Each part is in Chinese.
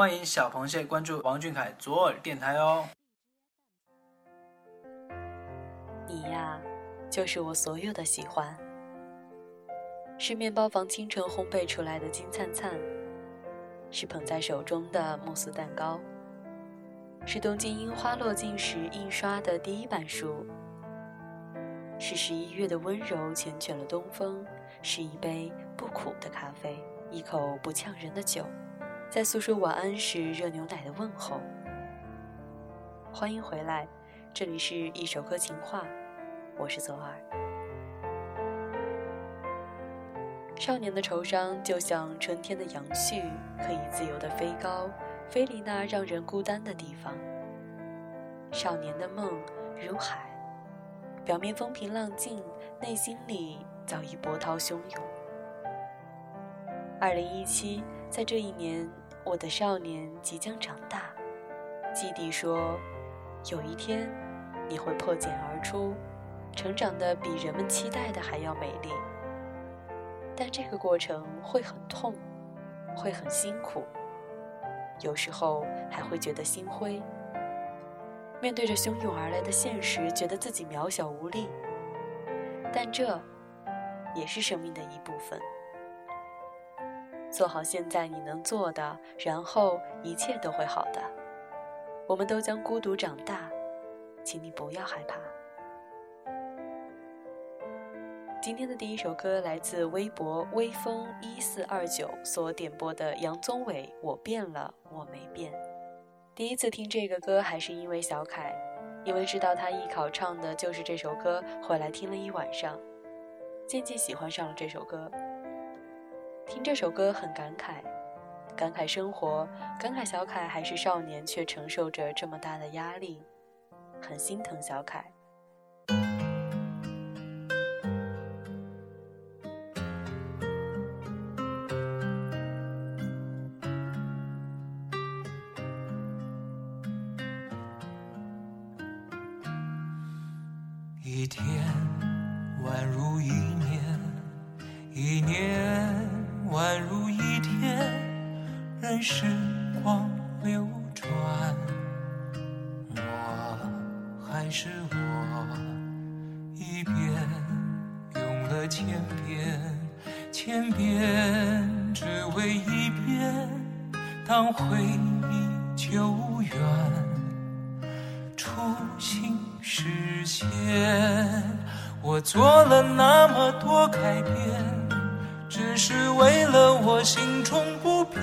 欢迎小螃蟹关注王俊凯左耳电台哦。你呀，就是我所有的喜欢。是面包房清晨烘焙出来的金灿灿，是捧在手中的慕斯蛋糕，是东京樱花落尽时印刷的第一版书，是十一月的温柔缱绻了东风，是一杯不苦的咖啡，一口不呛人的酒，在诉说晚安时热牛奶的问候。欢迎回来，这里是一首歌情话，我是左耳。少年的惆怅就像春天的杨絮，可以自由的飞高，飞离那让人孤单的地方。少年的梦如海，表面风平浪静，内心里早已波涛汹涌。二零一七，在这一年，我的少年即将长大。基地说，有一天，你会破茧而出，成长的比人们期待的还要美丽。但这个过程会很痛，会很辛苦，有时候还会觉得心灰。面对着汹涌而来的现实，觉得自己渺小无力。但这，也是生命的一部分。做好现在你能做的，然后一切都会好的。我们都将孤独长大，请你不要害怕。今天的第一首歌来自微博微风一四二九所点播的杨宗纬《我变了，我没变》。第一次听这个歌还是因为小凯，因为知道他艺考唱的就是这首歌，回来听了一晚上，渐渐喜欢上了这首歌。听这首歌很感慨，感慨生活，感慨小凯还是少年却承受着这么大的压力，很心疼小凯。一天宛如一年，一年时光流转，我还是我，一遍用了千遍，千遍只为一遍，当回忆久远，初心。实现，我做了那么多改变，只是为了我心中不变，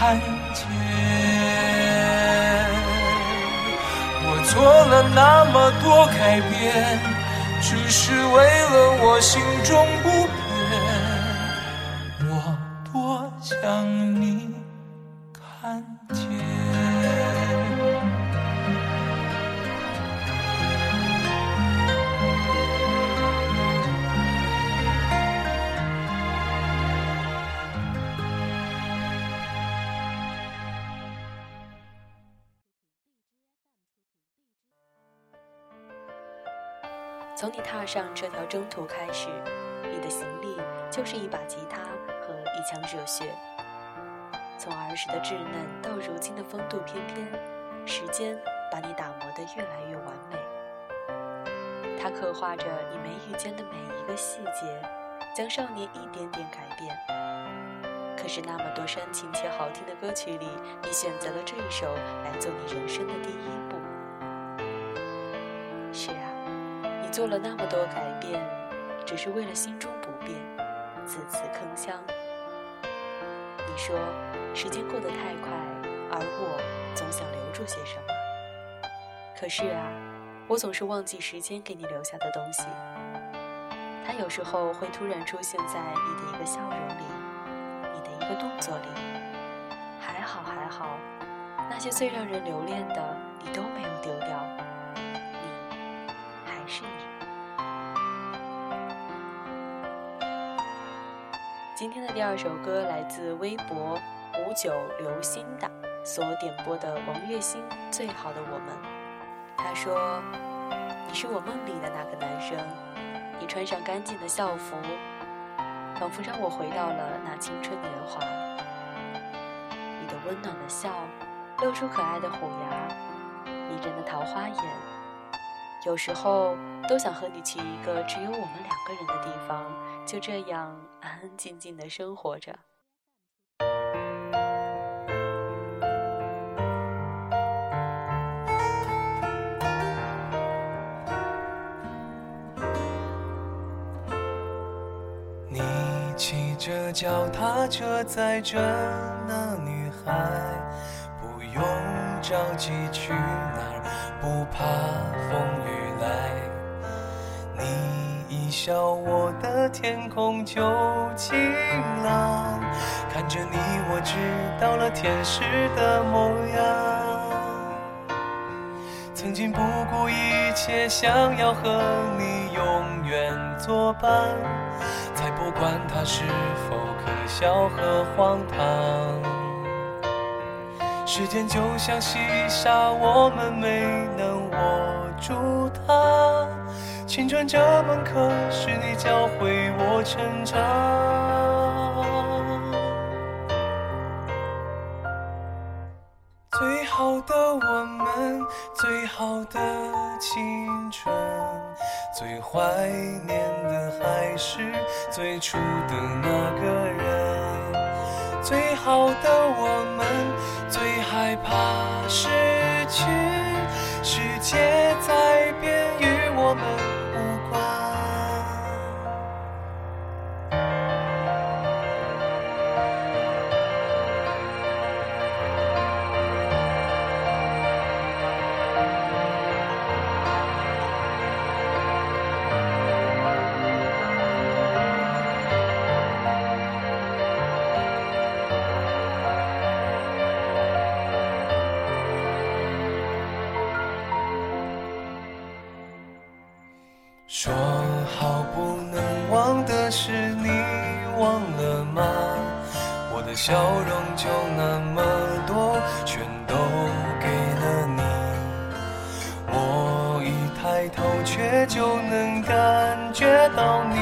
看见。我做了那么多改变，只是为了我心中不从你踏上这条征途开始，你的行李就是一把吉他和一腔热血。从儿时的稚嫩到如今的风度翩翩，时间把你打磨得越来越完美。它刻画着你眉宇间的每一个细节，将少年一点点改变。可是那么多煽情且好听的歌曲里，你选择了这一首来做你人生的第一步。做了那么多改变，只是为了心中不变，次次铿锵。你说。时间过得太快，而我总想留住些什么。可是啊，我总是忘记时间给你留下的东西。它有时候会突然出现在你的一个笑容里，你的一个动作里。还好还好，那些最让人留恋的，你都没有第二首歌来自微博。五九流星的所点播的王栎鑫《最好的我们》，他说：“你是我梦里的那个男生，你穿上干净的校服，仿佛让我回到了那青春年华。你的温暖的笑，露出可爱的虎牙，迷人的桃花眼，有时候都想和你去一个只有我们两个人的地方，就这样安安静静的生活着。”你骑着脚踏车载着那女孩，不用着急去哪，笑，我的天空就晴朗。看着你，我知道了天使的模样。曾经不顾一切，想要和你永远作伴。才不管它是否可笑和荒唐。时间就像细沙，我们没能握住它。青春这门课，是你教会我成长。最好的我们，最好的青春。最怀念的还是最初的那个人，最好的我们，最害怕失去，世界在变，与我们。笑容就那么多，全都给了你。我一抬头，却就能感觉到你。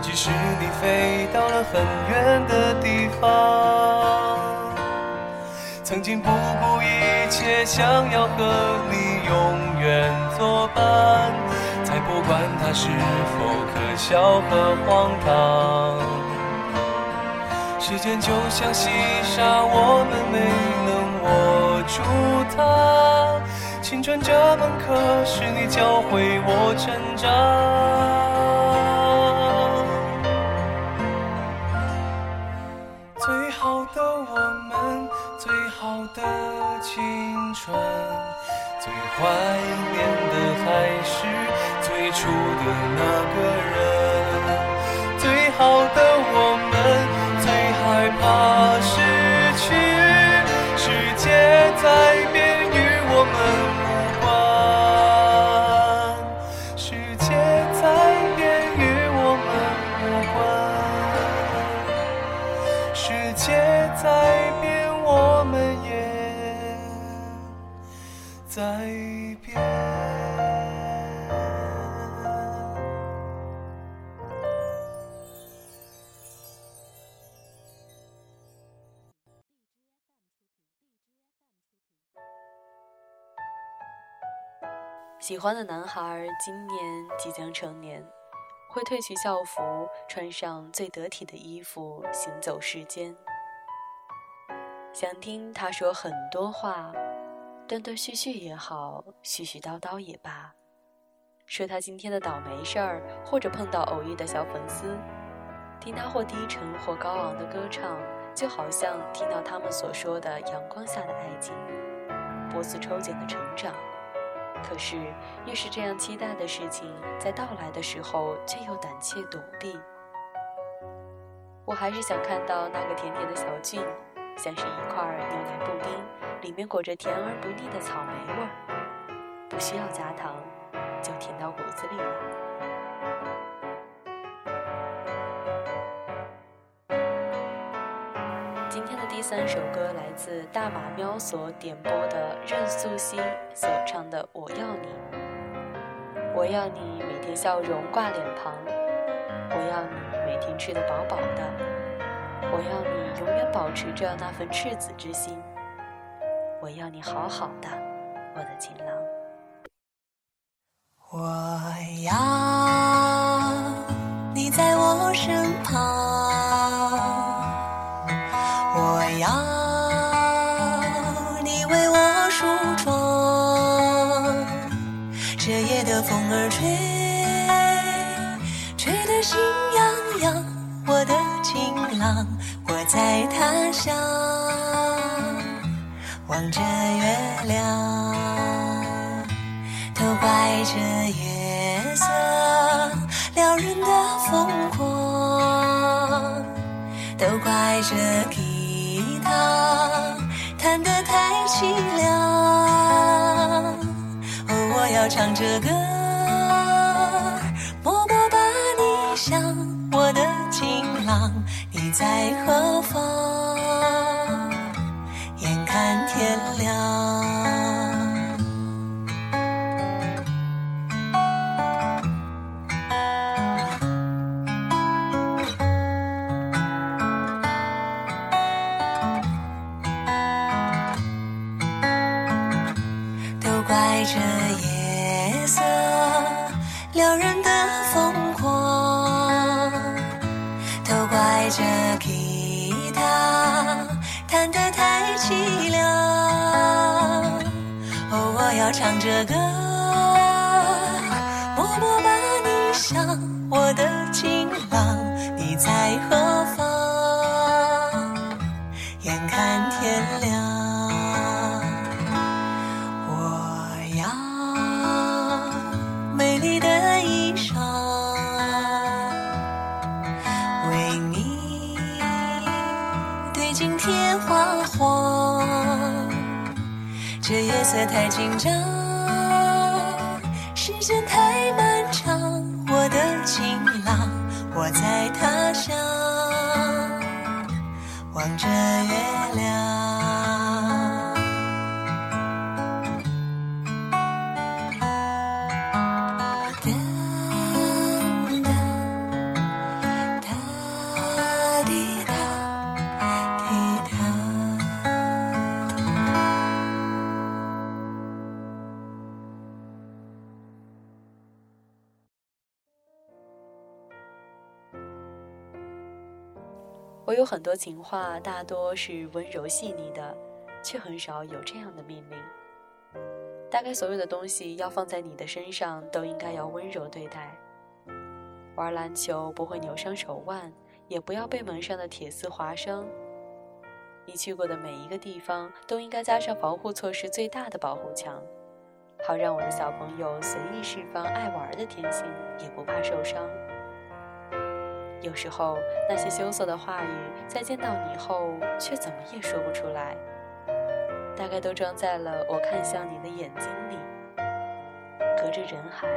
即使你飞到了很远的地方。曾经不顾一切想要和你永远作伴，才不管它是否可笑和荒唐。时间就像细沙，我们没能握住它。青春这门课，是你教会我成长。最好的我们，最好的青春，最怀念的还是最初的那个人。怕失去。世界在变，与我们无关。世界在变，与我们无关。世界在变，我们也在变。喜欢的男孩今年即将成年，会褪去校服，穿上最得体的衣服，行走世间。想听他说很多话，断断续续也好，絮絮叨叨也罢。说他今天的倒霉事儿，或者碰到偶遇的小粉丝，听他或低沉或高昂的歌唱，就好像听到他们所说的阳光下的爱情，波斯抽检的成长。可是，越是这样期待的事情，在到来的时候却又胆怯躲避。我还是想看到那个甜甜的小俊，像是一块牛奶布丁，里面裹着甜而不腻的草莓味儿，不需要加糖，就甜到骨子里了。的第三首歌来自大马喵所点播的任素汐所唱的《我要你》。我要你每天笑容挂脸庞，我要你每天吃得饱饱的，我要你永远保持着那份赤子之心，我要你好好的，我的情郎。我要你在我身想望着月亮。都怪这月色撩人的疯狂，都怪这吉他弹得太凄凉。哦，我要唱着歌，默默把你想，我的情郎，你在何方？撩人的疯狂，都怪这吉他弹得太凄凉。哦，我要唱着歌，默默把你想，我的太紧张，时间太很多情话，大多是温柔细腻的，却很少有这样的命令。大概所有的东西要放在你的身上，都应该要温柔对待。玩篮球不会扭伤手腕，也不要被门上的铁丝划伤。你去过的每一个地方，都应该加上防护措施最大的保护墙，好让我的小朋友随意释放爱玩的天性，也不怕受伤。有时候那些羞涩的话语，在见到你后，却怎么也说不出来，大概都装在了我看向你的眼睛里。隔着人海，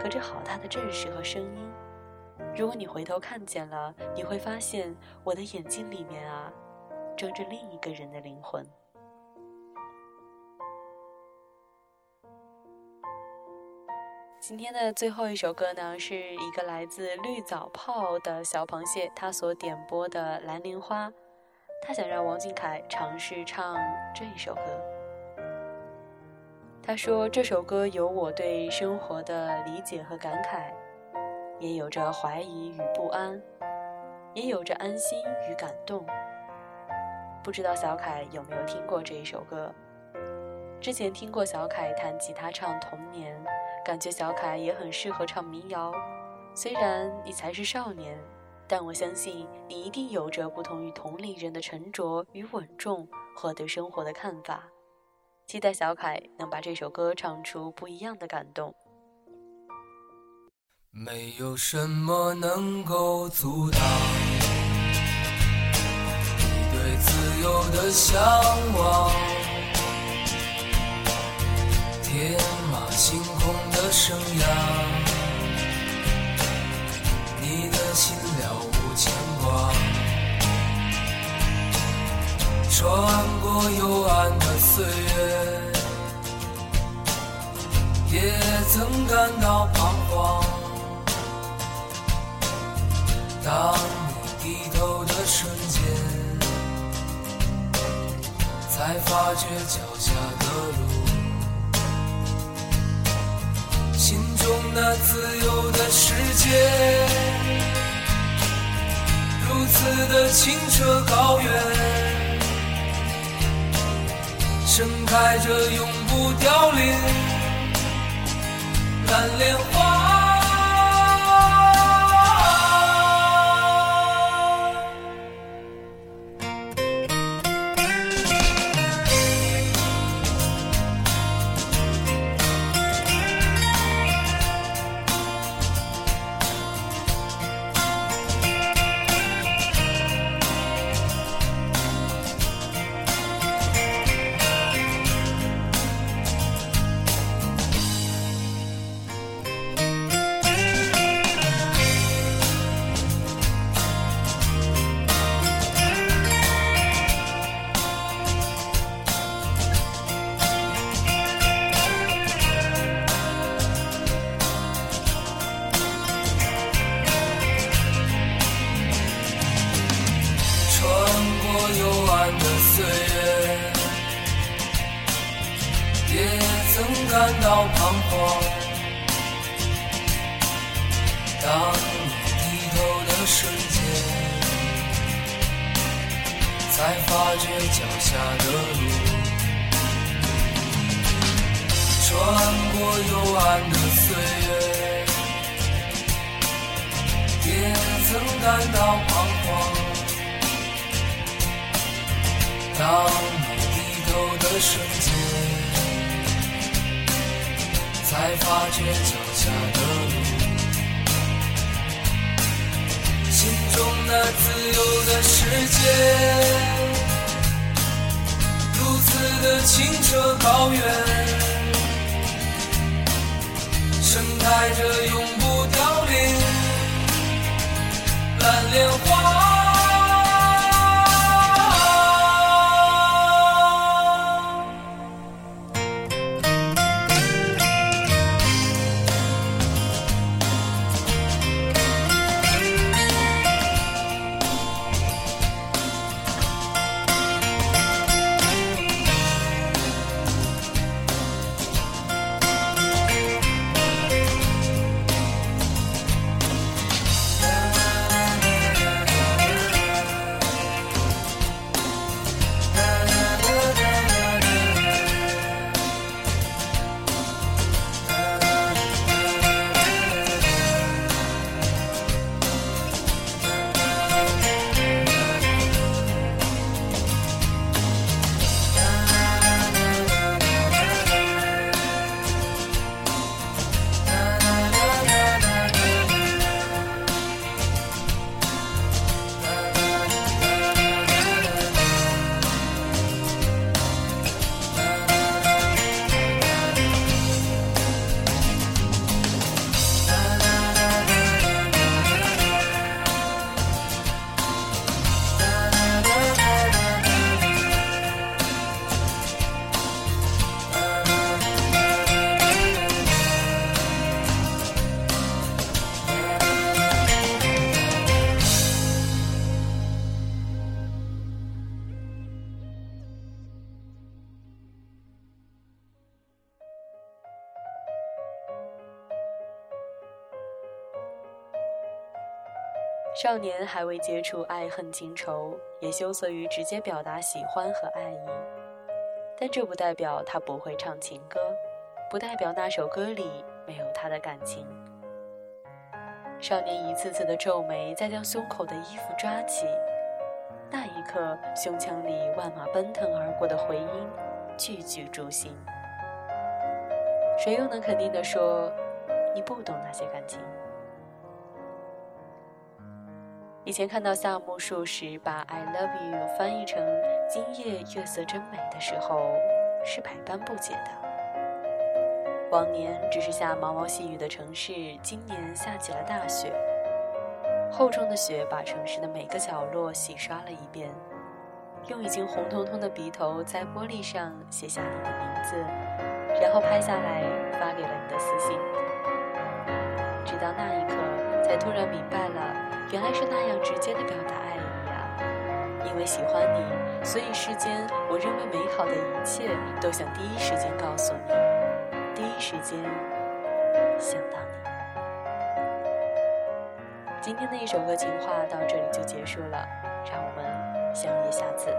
隔着好大的阵势和声音，如果你回头看见了，你会发现我的眼睛里面啊，装着另一个人的灵魂。今天的最后一首歌呢，是一个来自绿藻泡的小螃蟹，他所点播的《蓝莲花》，他想让王俊凯尝试唱这一首歌。他说这首歌有我对生活的理解和感慨，也有着怀疑与不安，也有着安心与感动。不知道小凯有没有听过这一首歌？之前听过小凯弹吉他唱《童年》。感觉小凯也很适合唱民谣，虽然你才是少年，但我相信你一定有着不同于同龄人的沉着与稳重和对生活的看法。期待小凯能把这首歌唱出不一样的感动。没有什么能够阻挡你对自由的向往，天星空。的生涯，你的心了无牵挂，穿过幽暗的岁月，也曾感到彷徨。当你低头的瞬间，才发觉脚下的路。那自由的世界，如此的清澈高远，盛开着永不凋零蓝莲花。发觉脚下的路。穿过幽暗的岁月，也曾感到彷徨。当你低头的瞬间。才发觉脚下的路，心中那自由的世界，的清澈高远，盛开着永不少年还未接触爱恨情仇，也羞涩于直接表达喜欢和爱意。但这不代表他不会唱情歌，不代表那首歌里没有他的感情。少年一次次的皱眉，再将胸口的衣服抓起，那一刻，胸腔里万马奔腾而过的回音，句句诛心。谁又能肯定的说，你不懂那些感情？以前看到夏目漱石把 “I love you” 翻译成“今夜月色真美”的时候，是百般不解的。往年只是下毛毛细雨的城市，今年下起了大雪。厚重的雪把城市的每个角落洗刷了一遍，用已经红彤彤的鼻头在玻璃上写下你的名字，然后拍下来发给了你的私信。直到那一刻，才突然明白了，原来是那样直接的表达爱意啊！因为喜欢你，所以世间我认为美好的一切都想第一时间告诉你，第一时间想到你。今天的一首歌情话到这里就结束了，让我们相约下次。